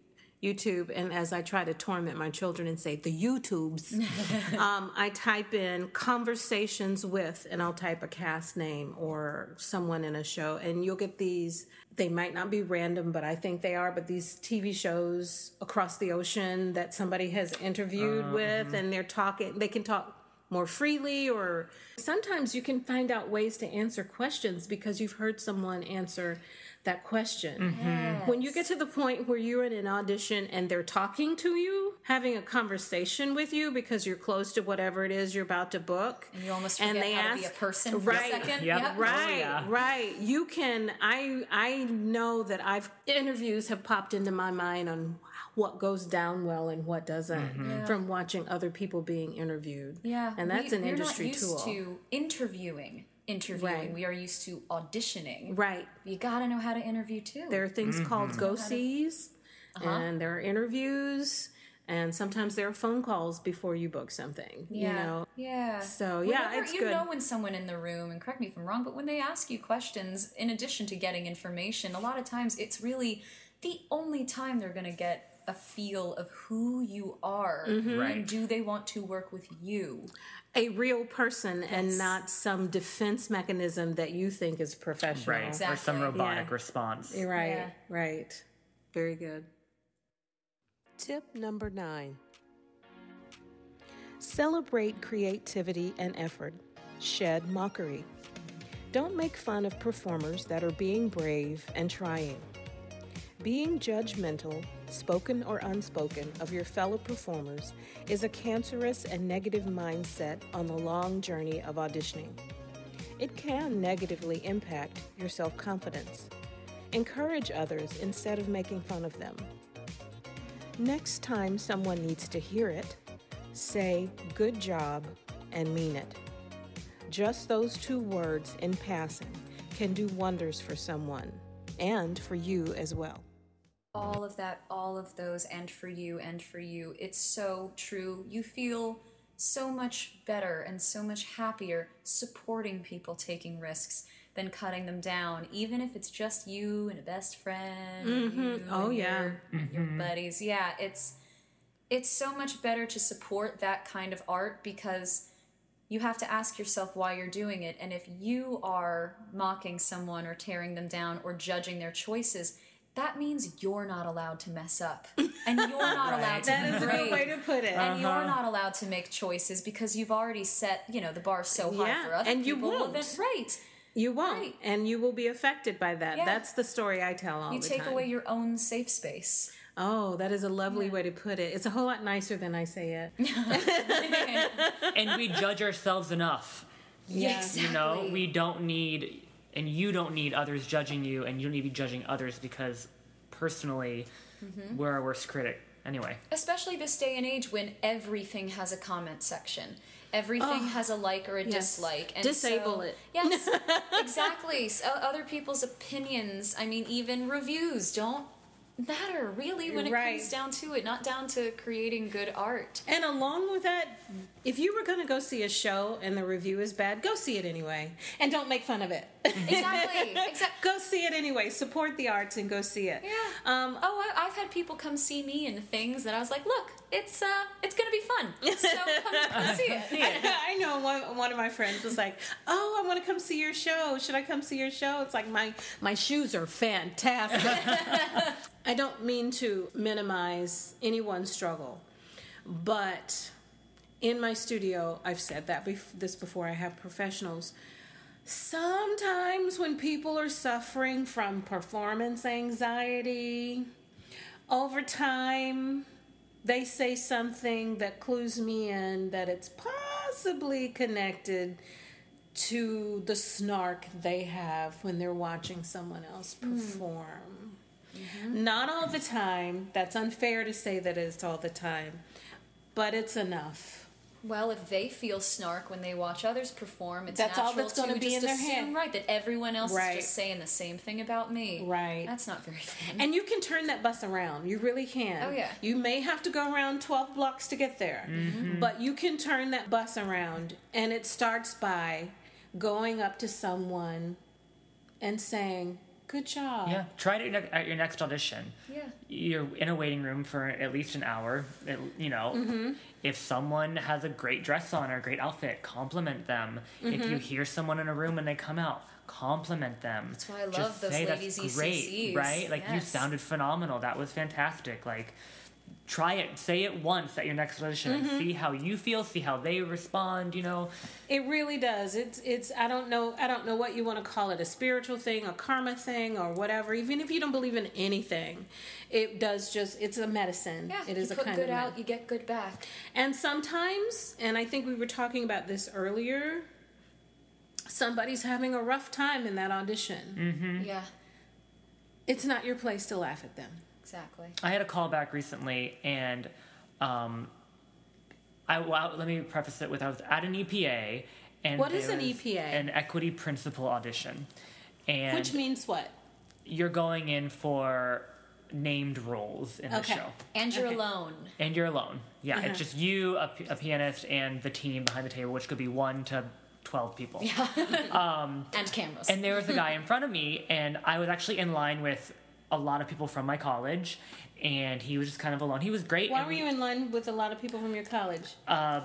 YouTube, and as I try to torment my children and say the YouTubes, um, I type in conversations with, and I'll type a cast name or someone in a show, and you'll get these. They might not be random, but I think they are. But these TV shows across the ocean that somebody has interviewed uh, with, mm-hmm. and they're talking. They can talk more freely or sometimes you can find out ways to answer questions because you've heard someone answer that question. Mm-hmm. Yes. When you get to the point where you're in an audition and they're talking to you, having a conversation with you because you're close to whatever it is you're about to book, and you almost and they ask, to be a person right, a second. Yep. Yep. Right, oh, yeah. right. You can. I I know that I've interviews have popped into my mind on what goes down well and what doesn't mm-hmm. yeah. from watching other people being interviewed. Yeah, and that's we, an industry tool. We're not used to interviewing. Interviewing, right. we are used to auditioning. Right, you got to know how to interview too. There are things mm-hmm. called go sees, uh-huh. and there are interviews and sometimes there are phone calls before you book something Yeah. you know Yeah. So, yeah, Whenever- it's you good. know when someone in the room, and correct me if I'm wrong, but when they ask you questions, in addition to getting information, a lot of times it's really the only time they're going to get a feel of who you are Mm-hmm. Right. and do they want to work with you. A real person and not some defense mechanism that you think is professional. Right. Or some robotic Yeah. response. You're right Yeah. right. Very good. Tip number nine. Celebrate creativity and effort. Shed mockery. Don't make fun of performers that are being brave and trying. Being judgmental, spoken or unspoken, of your fellow performers is a cancerous and negative mindset on the long journey of auditioning. It can negatively impact your self confidence. Encourage others instead of making fun of them. Next time someone needs to hear it, say good job and mean it. Just those two words in passing can do wonders for someone and for you as well. All of that, all of those, and for you, and for you. It's so true. You feel so much better and so much happier supporting people taking risks than cutting them down, even if it's just you and a best friend. Mm-hmm. and you Oh, and yeah. your, and your buddies. Yeah, it's it's so much better to support that kind of art because you have to ask yourself why you're doing it. And if you are mocking someone or tearing them down or judging their choices, that means you're not allowed to mess up. And you're not allowed to That be is a good way to put it. And you're uh-huh. not allowed to make choices because you've already set, you know, the bar so high Yeah, for other and you people. Well, won't. then- right. You won't, Right. and you will be affected by that. Yeah. That's the story I tell all You the take time. away your own safe space. oh, that is a lovely way to put it. It's a whole lot nicer than I say it. and we judge ourselves enough. Yeah. You know, we don't need, and you don't need others judging you, and you don't need to be judging others because personally, Mm-hmm. we're our worst critic. Anyway, Especially this day and age when everything has a comment section. Everything has a like or a yes. dislike. And Disable so- it. Yes, exactly. So other people's opinions, I mean, even reviews don't matter really when it Right. comes down to it, not down to creating good art. And along with that, if you were going to go see a show and the review is bad, go see it anyway, and don't make fun of it. Exactly. Exactly. go see it anyway. Support the arts and go see it. Yeah. Um, Oh, I, I've had people come see me and things that I was like, look, it's uh, it's gonna be fun. So come, come see it. I know one, one of my friends was like, "Oh, I want to come see your show. Should I come see your show?" It's like my my shoes are fantastic. I don't mean to minimize anyone's struggle, but in my studio, I've said that bef- this before. I have professionals. Sometimes when people are suffering from performance anxiety, over time they say something that clues me in that it's possibly connected to the snark they have when they're watching someone else hmm. perform. Mm-hmm. Not all the time. That's unfair to say that it's all the time, but it's enough. Well, if they feel snark when they watch others perform, it's That's all natural that's gonna be just in their assume, head. right, that everyone else Right. is just saying the same thing about me. Right. That's not very fun. And you can turn that bus around. You really can. Oh, yeah. You may have to go around 12 blocks to get there, mm-hmm. but you can turn that bus around. And it starts by going up to someone and saying, Good job. yeah, try it at- at your next audition. yeah. You're in a waiting room for at least an hour. it- You know, Mm-hmm. if someone has a great dress on or a great outfit, compliment them. If Mm-hmm. you hear someone in a room and they come out, compliment them. That's why I love those ladies' great, ECCs. right? Like you sounded phenomenal. That was fantastic. Like try it, say it once at your next audition, Mm-hmm. and see how you feel, see how they respond. You know, It really does. It's it's I don't know I don't know what you want to call it, a spiritual thing, a karma thing or whatever. Even if you don't believe in anything, it does just it's a medicine. Yeah. It is you a put kind good of out, you get good back. And sometimes, and I think we were talking about this earlier, somebody's having a rough time in that audition. Yeah. It's not your place to laugh at them. Exactly. I had a call back recently, and um, I well, let me preface it with I was at an EPA, and What is an EPA? An equity principal audition, and Which means what? you're going in for named roles in Okay. the show. And you're Okay. alone. And you're alone. Yeah, Uh-huh. it's just you, a pianist, and the team behind the table, which could be one to 12 people. Yeah. And cameras. And there was a guy in front of me, and I was actually in line with a lot of people from my college, and he was just kind of alone. He was great. Why were we- you in line with a lot of people from your college? uh,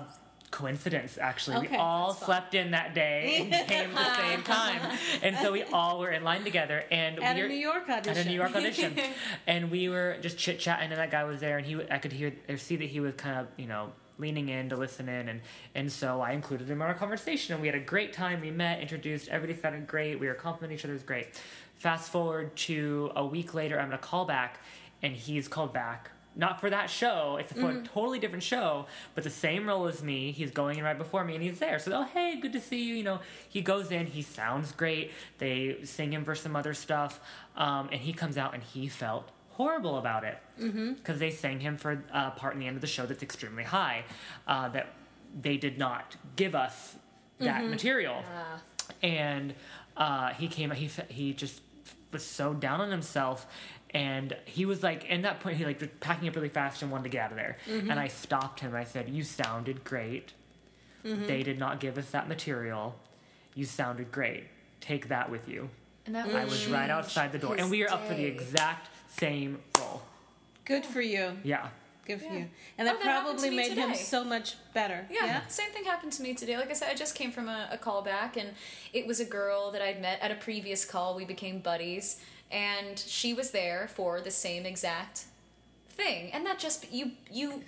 coincidence actually Okay, we all slept in that day and came at the same time and so we all were in line together and At we a were New York audition. at a New York audition and we were just chit chatting and that guy was there and he I could hear or see that he was kind of you know leaning in to listen in and and so I included him in our conversation and we had a great time we met introduced everybody sounded great we were complimenting each other it was great fast forward to a week later I'm gonna call back and he's called back not for that show. It's for a totally different show, but the same role as me. He's going in right before me, and he's there. So, oh hey, good to see you. You know, he goes in. He sounds great. They sing him for some other stuff, um, and he comes out and he felt horrible about it because they sang him for a part in the end of the show that's extremely high uh, that they did not give us that material and uh, he came he he just was so down on himself and he was like in that point he like was packing up really fast and wanted to get out of there. Mm-hmm. And i stopped him. I said you sounded great. Mm-hmm. They did not give us that material. You sounded great. Take that with you. And that i was right outside the door. And we are up for the exact same role. Good for you. yeah Good for Yeah. you. And that Oh, that probably me made him so much better. Yeah, same thing happened to me today. Like I said, I just came from a, a call back, and it was a girl that I'd met at a previous call. We became buddies, and she was there for the same exact thing. And that just you you.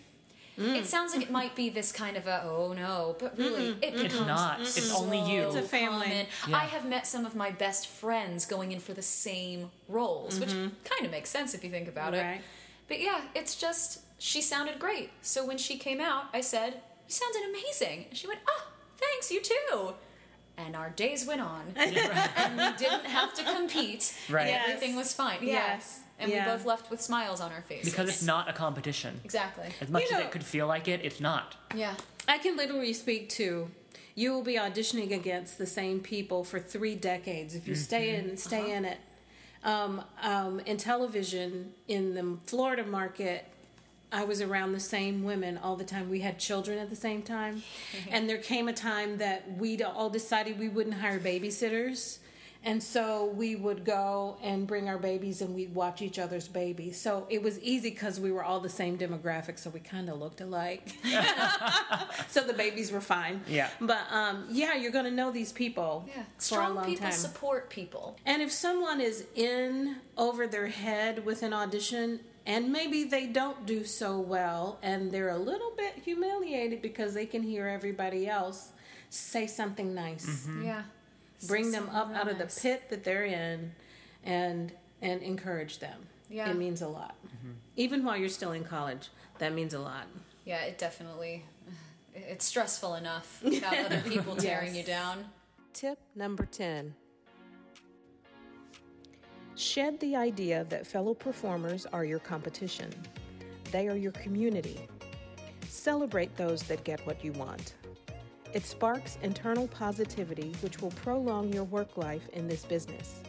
Mm. It sounds like it might be this kind of a oh no, but really it becomes not. It's only you. It's a family. Yeah. I have met some of my best friends going in for the same roles, which kind of makes sense if you think about Mm-hmm. Right. it. But yeah, it's just she sounded great. So when she came out, I said, "You sounded amazing." And she went, "Oh, thanks, you too." And our days went on, and we didn't have to compete. Right. Yes. Everything was fine. Yeah. Yes. And Yeah. we both left with smiles on our faces. because it's not a competition exactly. as much You as know- it could feel like it it's not Yeah. I can literally speak to you will be auditioning against the same people for three decades if you stay in stay in it. Um, um, in television, in the Florida market, I was around the same women all the time. We had children at the same time, and there came a time that we all decided we wouldn't hire babysitters. And so we would go and bring our babies and we'd watch each other's babies. So it was easy because we were all the same demographic, so we kind of looked alike. so the babies were fine. Yeah. But um, yeah, you're going to know these people Yeah. Strong people time. support people. And if someone is in over their head with an audition and maybe they don't do so well and they're a little bit humiliated because they can hear everybody else, say something nice. Mm-hmm. Yeah. Bring them up Something out of the nice. pit that they're in and and encourage them. Yeah. It means a lot. Mm-hmm. Even while you're still in college, that means a lot. Yeah, it definitely. It's stressful enough without other people tearing Yes. you down. Tip number 10 Shed the idea that fellow performers are your competition. They are your community. Celebrate those that get what you want. It sparks internal positivity, which will prolong your work life in this business.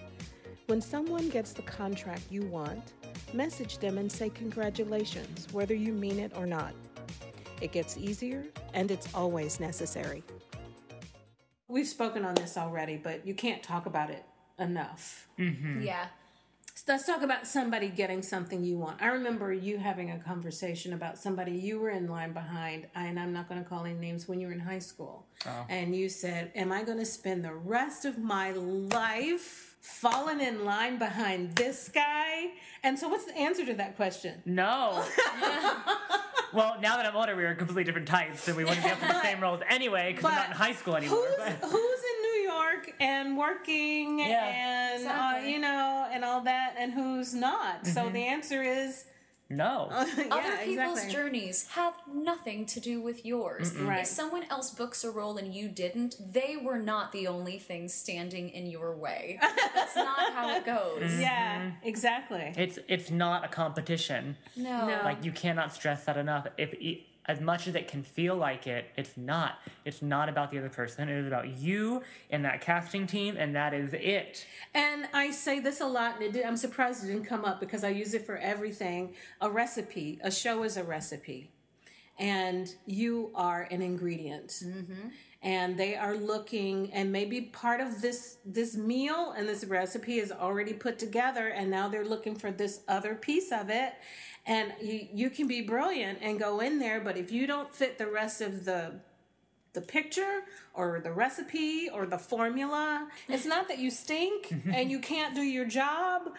When someone gets the contract you want, message them and say congratulations, whether you mean it or not. It gets easier, and it's always necessary. We've spoken on this already, but you can't talk about it enough. Mm-hmm. Yeah. So let's talk about somebody getting something you want. I remember you having a conversation about somebody you were in line behind, and I'm not going to call any names when you were in high school. Oh. And you said, Am I going to spend the rest of my life falling in line behind this guy? And so, what's the answer to that question? No. well, now that I'm older, we were completely different types, and we wouldn't be up for the same roles anyway because I'm not in high school anymore. Who's, but- who's in and working Yeah. and uh, Exactly. you know and all that, and who's not? So the answer is no. yeah, Other people's exactly. journeys have nothing to do with yours. Right. If someone else books a role and you didn't, they were not the only thing standing in your way. That's not how it goes. Yeah, exactly. It's it's not a competition. No. No. Like you cannot stress that enough. If as much as it can feel like it, it's not. It's not about the other person. It is about you and that casting team, and that is it. And I say this a lot, and it did, I'm surprised it didn't come up because I use it for everything. A recipe, a show is a recipe, and you are an ingredient. Mm-hmm. And they are looking, and maybe part of this this meal and this recipe is already put together, and now they're looking for this other piece of it and you, you can be brilliant and go in there but if you don't fit the rest of the the picture or the recipe or the formula it's not that you stink mm-hmm. and you can't do your job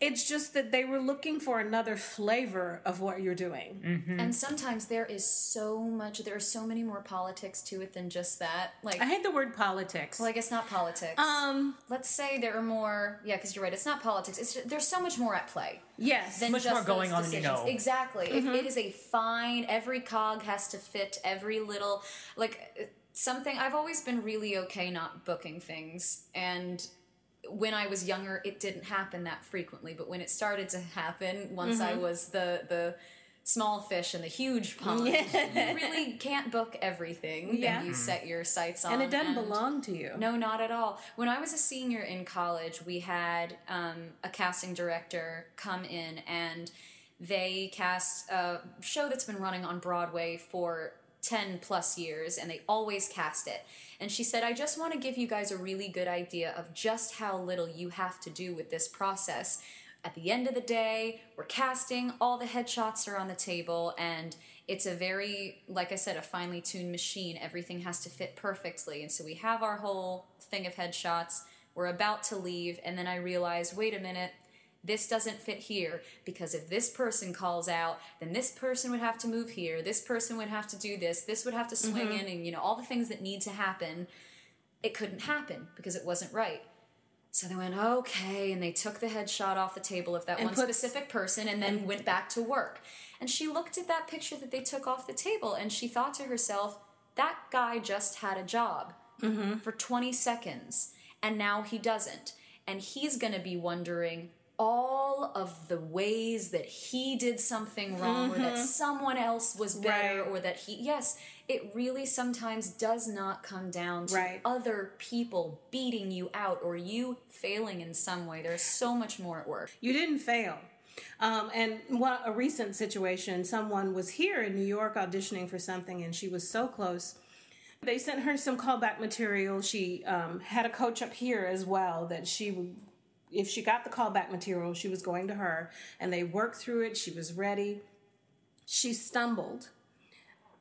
it's just that they were looking for another flavor of what you're doing. Mm-hmm. And sometimes there is so much, there are so many more politics to it than just that. Like I hate the word politics. Well, I guess not politics. Um, let's say there are more. Yeah, because you're right. It's not politics. It's just, there's so much more at play. Yes, than much more going on than you know. Exactly. Mm-hmm. It, it is a fine. Every cog has to fit. Every little like something. I've always been really okay not booking things and when I was younger, it didn't happen that frequently. But when it started to happen, once mm-hmm. I was the the small fish in the huge pond, yeah. you really can't book everything yeah. that you set your sights on. And it doesn't and belong to you. No, not at all. When I was a senior in college, we had um, a casting director come in and they cast a show that's been running on Broadway for 10 plus years and they always cast it. And she said, I just want to give you guys a really good idea of just how little you have to do with this process. At the end of the day, we're casting, all the headshots are on the table, and it's a very, like I said, a finely tuned machine. Everything has to fit perfectly. And so we have our whole thing of headshots. We're about to leave, and then I realize, wait a minute, this doesn't fit here because if this person calls out, then this person would have to move here, this person would have to do this, this would have to swing mm-hmm. in, and you know, all the things that need to happen. It couldn't happen because it wasn't right. So they went, okay, and they took the headshot off the table of that and one specific person and then and went back to work. And she looked at that picture that they took off the table and she thought to herself, that guy just had a job mm-hmm. for 20 seconds and now he doesn't. And he's going to be wondering, all of the ways that he did something wrong mm-hmm. or that mm-hmm. someone else was better right. or that he yes it really sometimes does not come down to right. other people beating you out or you failing in some way there's so much more at work you didn't fail um, and one, a recent situation someone was here in new york auditioning for something and she was so close they sent her some callback material. She um, had a coach up here as well that she if she got the callback material, she was going to her and they worked through it. She was ready. She stumbled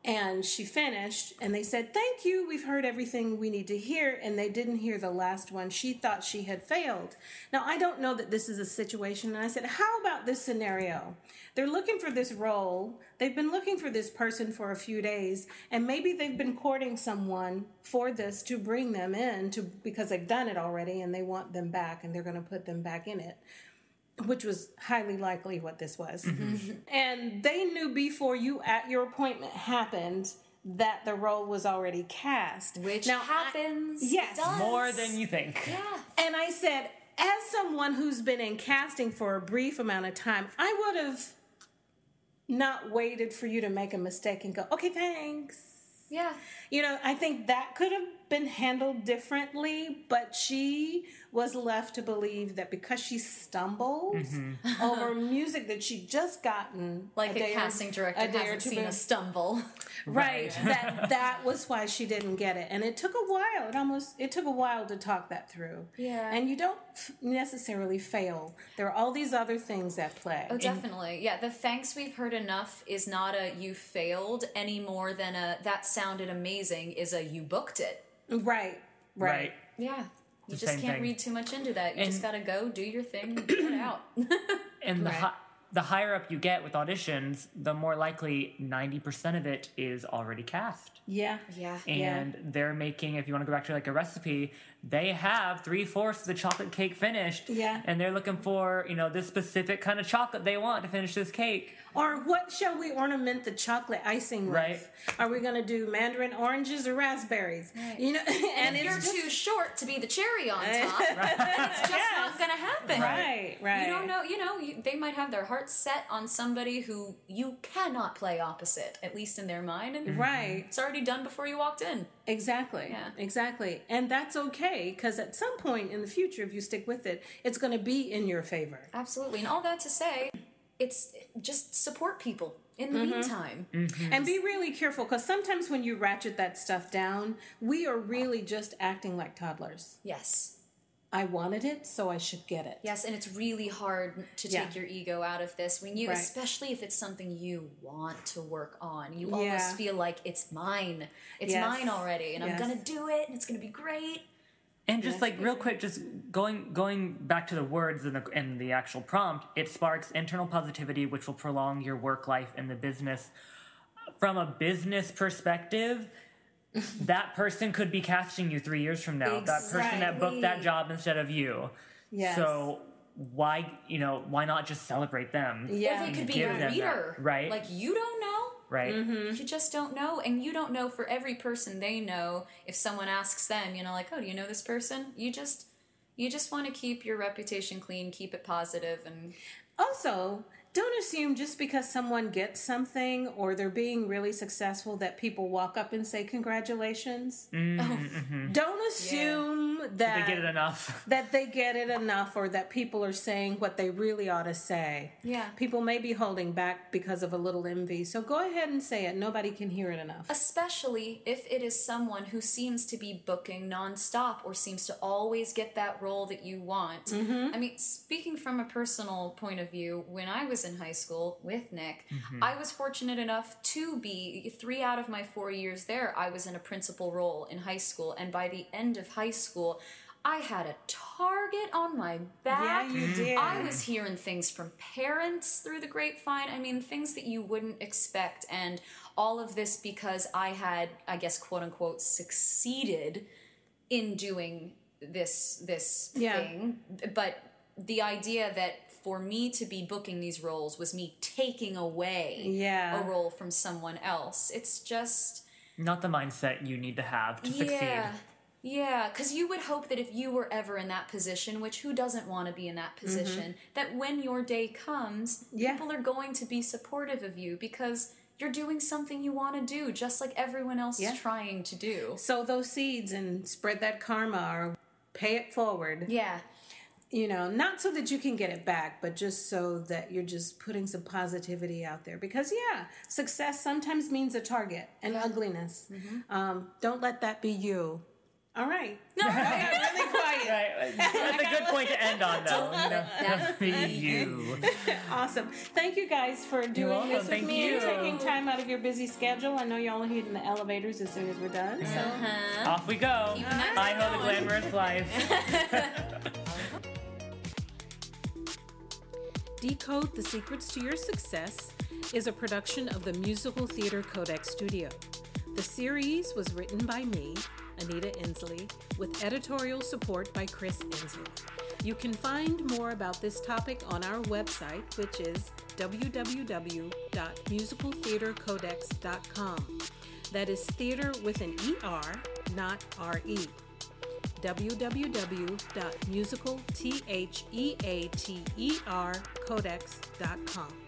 and she finished, and they said, Thank you, we've heard everything we need to hear. And they didn't hear the last one. She thought she had failed. Now, I don't know that this is a situation. And I said, How about this scenario? They're looking for this role. They've been looking for this person for a few days, and maybe they've been courting someone for this to bring them in to because they've done it already and they want them back and they're going to put them back in it which was highly likely what this was. Mm-hmm. And they knew before you at your appointment happened that the role was already cast. Which now, happens. I, yes. More than you think. Yeah. And I said, as someone who's been in casting for a brief amount of time, I would have not waited for you to make a mistake and go, okay, thanks. Yeah. You know, I think that could have been handled differently, but she was left to believe that because she stumbled mm-hmm. over music that she'd just gotten, like a, a casting director a hasn't seen a stumble, right? that that was why she didn't get it, and it took a while. It almost it took a while to talk that through. Yeah, and you don't necessarily fail. There are all these other things at play. Oh, definitely. And, yeah, the thanks we've heard enough is not a you failed any more than a that sounded amazing is a you booked it. Right. Right. right. Yeah. You just can't thing. read too much into that. You and, just gotta go, do your thing, and get out. and the hi- the higher up you get with auditions, the more likely ninety percent of it is already cast. Yeah, yeah. And yeah. they're making, if you want to go back to like a recipe, they have three fourths of the chocolate cake finished. Yeah. And they're looking for you know this specific kind of chocolate they want to finish this cake. Or what shall we ornament the chocolate icing with? Right. Are we going to do mandarin oranges or raspberries? Right. You know, And, and if you're just, too short to be the cherry on top, it's just Yes. not going to happen. right, right. You don't know, you know, you, they might have their heart set on somebody who you cannot play opposite, at least in their mind, and Right. it's already done before you walked in. Exactly. Yeah. Exactly. And that's okay because at some point in the future, if you stick with it, it's going to be in your favor. Absolutely. And all that to say, it's just support people in Mm-hmm. the meantime. And be really careful because sometimes when you ratchet that stuff down, we are really just acting like toddlers. Yes. I wanted it, so I should get it. Yes, and it's really hard to Yeah. take your ego out of this when you, Right. especially if it's something you want to work on. You Yeah. almost feel like it's mine. It's Yes. mine already, and Yes. I'm gonna do it, and it's gonna be great. And just like real quick, just going going back to the words and the, and the actual prompt, it sparks internal positivity, which will prolong your work life in the business. From a business perspective, that person could be casting you three years from now. That person that booked that job instead of you. Yes. So why you know why not just celebrate them? Yeah. Or they could be Give a that, reader, right? Like you don't know. Right. Mm-hmm. You just don't know, and you don't know for every person they know. If someone asks them, you know, like, "Oh, do you know this person?" You just, you just want to keep your reputation clean, keep it positive, and Also, don't assume just because someone gets something or they're being really successful that people walk up and say congratulations. Don't assume that Mm-hmm. They get it enough. that they get it enough or that people are saying what they really ought to say. Yeah. People may be holding back because of a little envy. So go ahead and say it. Nobody can hear it enough. especially if it is someone who seems to be booking nonstop or seems to always get that role that you want. Mm-hmm. I mean, speaking from a personal point of view, when I was in high school with Nick, mm-hmm. I was fortunate enough to be three out of my four years there, I was in a principal role in high school. And by the end of high school, I had a target on my back. Yeah, you mm. did. I was hearing things from parents through the grapevine. I mean, things that you wouldn't expect. And all of this because I had, I guess, quote unquote, succeeded in doing this this Yeah. thing. But the idea that for me to be booking these roles was me taking away Yeah. a role from someone else. It's just Not the mindset you need to have to succeed. yeah. Yeah, because you would hope that if you were ever in that position, which who doesn't want to be in that position, that when your day comes, Mm-hmm. Yeah. people are going to be supportive of you because you're doing something you want to do, just like everyone else Yeah. is trying to do. Sow those seeds and spread that karma or pay it forward. Yeah, You know, not so that you can get it back, but just so that you're just putting some positivity out there. Because, yeah, success sometimes means a target and ugliness. Um, don't let that be you. All right. No, I got really quiet. Right. That's a good point to end on, though. You know, that be you. Awesome. Thank you guys for doing this with Thank me and taking time out of your busy schedule. I know y'all are hitting the elevators as soon as we're done. So Off we go. Keeping that I know the going. glamorous life. Decode the Secrets to Your Success is a production of the Musical Theater Codex Studio. The series was written by me, Anita Endsley, with editorial support by Chris Endsley. You can find more about this topic on our website, which is www.musicaltheatercodex.com. That is theater with an ER, not RE www.musicaltheatercodex.com.